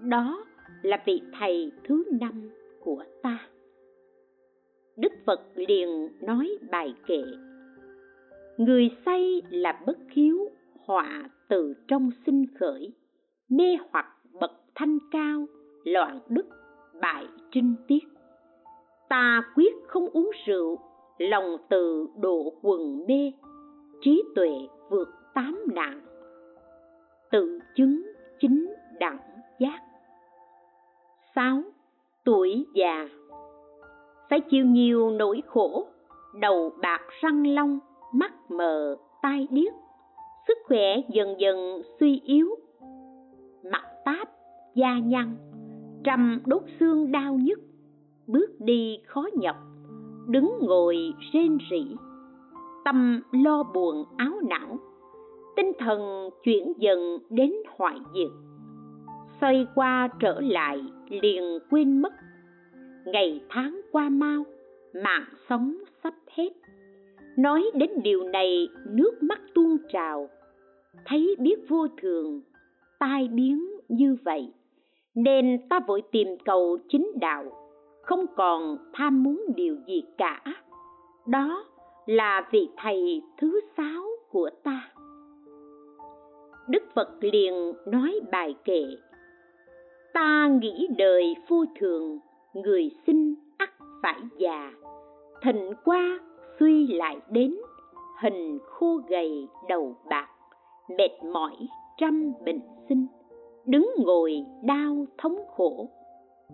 Đó là vị thầy thứ năm của ta. Đức phật liền nói bài kệ người say là bất hiếu, họa từ trong sinh khởi, mê hoặc bậc thanh cao, loạn đức, bại trinh tiết. Ta quyết không uống rượu, lòng từ độ quần mê, trí tuệ vượt tám nạn. Tự chứng chính đẳng giác. Sáu, tuổi già. Phải chịu nhiều nỗi khổ, đầu bạc răng long mắt mờ, tai điếc, sức khỏe dần dần suy yếu. Mặt táp, da nhăn, trầm đốt xương đau nhức, bước đi khó nhọc, đứng ngồi rên rỉ. Tâm lo buồn, áo não, tinh thần chuyển dần đến hoại diệt. Xoay qua trở lại, liền quên mất. Ngày tháng qua mau, mạng sống sắp hết nói đến điều này, nước mắt tuôn trào. Thấy biết vô thường, tai biến như vậy, nên ta vội tìm cầu chính đạo, không còn tham muốn điều gì cả. Đó là vị thầy thứ sáu của ta. Đức phật liền nói bài kệ, ta nghĩ đời vô thường, người sinh ắt phải già thịnh qua suy lại đến hình khô gầy đầu bạc mệt mỏi trăm bệnh sinh đứng ngồi đau thống khổ.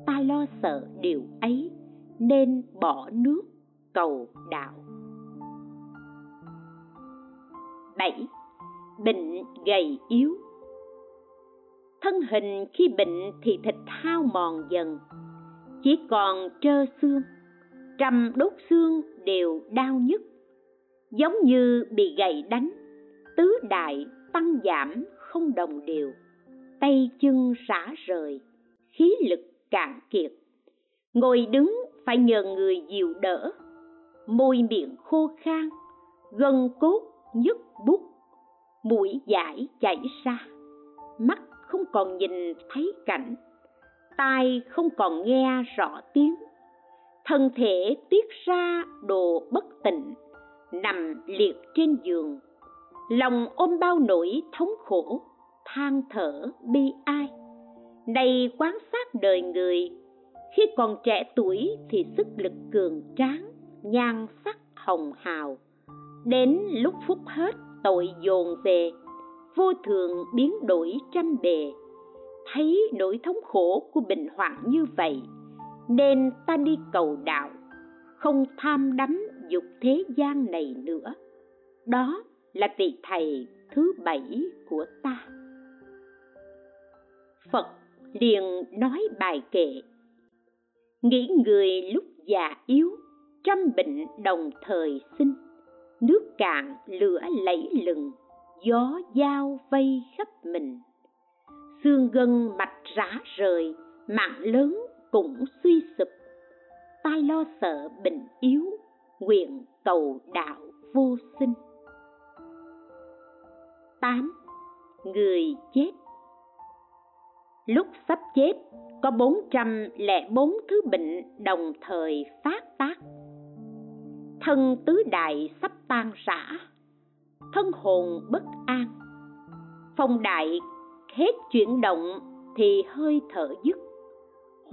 Ta lo sợ điều ấy nên bỏ nước cầu đạo. 7. Bệnh gầy yếu. Thân hình khi bệnh thì thịt hao mòn dần, chỉ còn trơ xương, trăm đốt xương đều đau nhức, giống như bị gậy đánh, tứ đại tăng giảm không đồng đều, tay chân rã rời, khí lực cạn kiệt. Ngồi đứng phải nhờ người dìu đỡ, môi miệng khô khan, gân cốt nhức bút, mũi dãi chảy ra, mắt không còn nhìn thấy cảnh, tai không còn nghe rõ tiếng, thân thể tiết ra đồ bất tịnh, nằm liệt trên giường, lòng ôm bao nỗi thống khổ, than thở bi ai. Đây quan sát đời người, khi còn trẻ tuổi thì sức lực cường tráng, nhan sắc hồng hào, đến lúc phút hết tội dồn về vô thường biến đổi trăm bề. Thấy nỗi thống khổ của bệnh hoạn như vậy nên ta đi cầu đạo, không tham đắm dục thế gian này nữa. Đó là vị thầy thứ bảy của ta. Phật liền nói bài kệ. Nghĩ người lúc già yếu, trăm bệnh đồng thời sinh. Nước cạn lửa lẫy lừng, gió dao vây khắp mình. Xương gân mạch rã rời, mạng lớn cũng suy sụp. Ta lo sợ bệnh yếu, nguyện cầu đạo vô sinh. Tám, người chết. Lúc sắp chết, có bốn trăm lẻ bốn thứ bệnh đồng thời phát tác. Thân tứ đại sắp tan rã, thân hồn bất an. Phong đại, hết chuyển động thì hơi thở dứt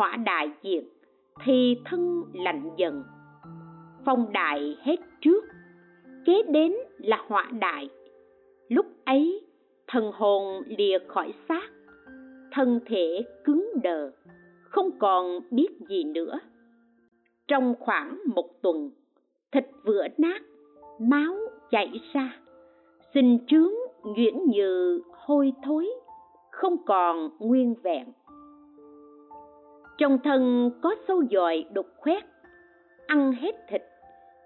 hỏa đại diệt, thì thân lạnh dần. Phong đại hết trước, kế đến là hỏa đại. Lúc ấy, thần hồn lìa khỏi xác, thân thể cứng đờ, không còn biết gì nữa. Trong khoảng một tuần, thịt vữa nát, máu chảy ra, sinh trướng nhuyễn như hôi thối, không còn nguyên vẹn trong thân có sâu dòi đục khoét, ăn hết thịt,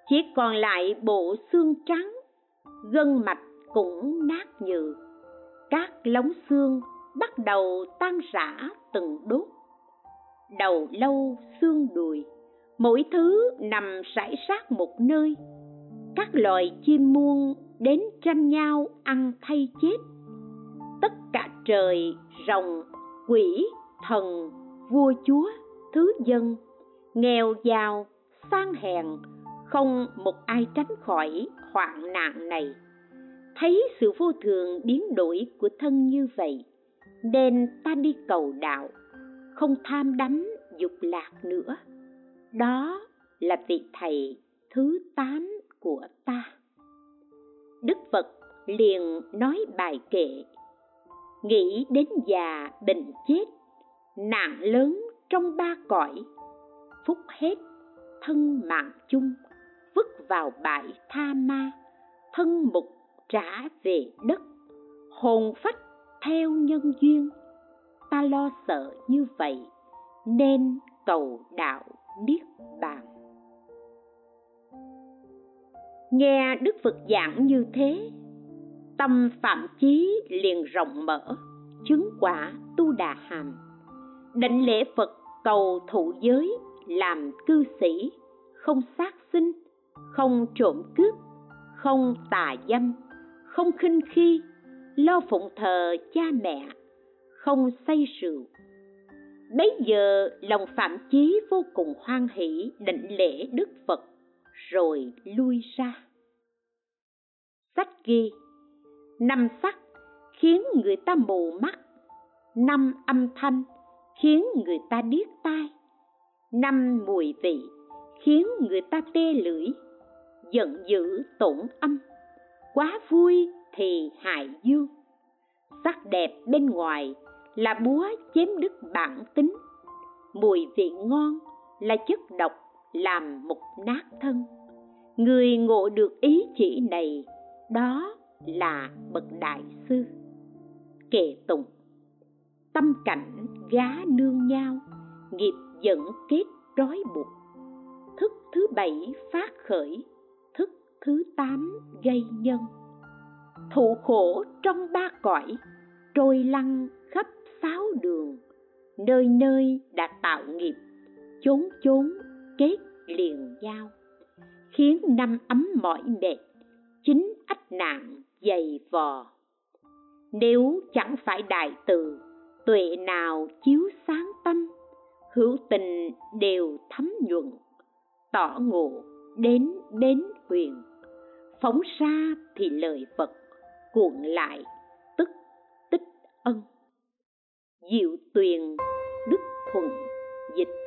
chỉ còn lại bộ xương trắng, gân mạch cũng nát nhừ. Các lóng xương bắt đầu tan rã từng đốt. Đầu lâu xương đùi, mỗi thứ nằm rải rác một nơi. Các loài chim muông đến tranh nhau ăn thay chết. Tất cả trời rồng, quỷ, thần vua chúa, thứ dân, nghèo giàu, sang hèn, không một ai tránh khỏi hoạn nạn này. Thấy sự vô thường biến đổi của thân như vậy, nên ta đi cầu đạo, không tham đắm dục lạc nữa. Đó là vị thầy thứ tám của ta. Đức phật liền nói bài kệ, nghĩ đến già bệnh chết nạn lớn trong ba cõi, phúc hết thân mạng chung, vứt vào bãi tha ma, thân mục trả về đất, hồn phách theo nhân duyên. Ta lo sợ như vậy nên cầu đạo niết bàn. Nghe đức phật giảng như thế, tâm phạm chí liền rộng mở, chứng quả tu đà hàm định lễ phật cầu thụ giới, làm cư sĩ, không sát sinh, không trộm cướp, không tà dâm, không khinh khi, lo phụng thờ cha mẹ, không say rượu. Bấy giờ lòng phạm chí vô cùng hoan hỷ định lễ đức phật, rồi lui ra. Sách ghi, năm sắc khiến người ta mù mắt, năm âm thanh khiến người ta điếc tai. Năm mùi vị khiến người ta tê lưỡi, giận dữ tổn âm. Quá vui thì hại dương. Sắc đẹp bên ngoài là búa chém đứt bản tính. Mùi vị ngon là chất độc làm mục nát thân. Người ngộ được ý chỉ này, đó là bậc đại sư. Kệ tụng tâm cảnh gá nương nhau, nghiệp dẫn kết trói buộc. Thức thứ bảy phát khởi, thức thứ tám gây nhân. Thụ khổ trong ba cõi, trôi lăn khắp sáu đường. Nơi nơi đã tạo nghiệp, chốn chốn kết liền nhau. Khiến năm ấm mỏi mệt, chính ách nạn dày vò. Nếu chẳng phải đại từ tuệ nào chiếu sáng tâm, hữu tình đều thấm nhuận, tỏ ngộ đến bến huyền. Phóng xa thì lời phật, cuộn lại tức tích ân. Diệu tuyền, đức thuận, dịch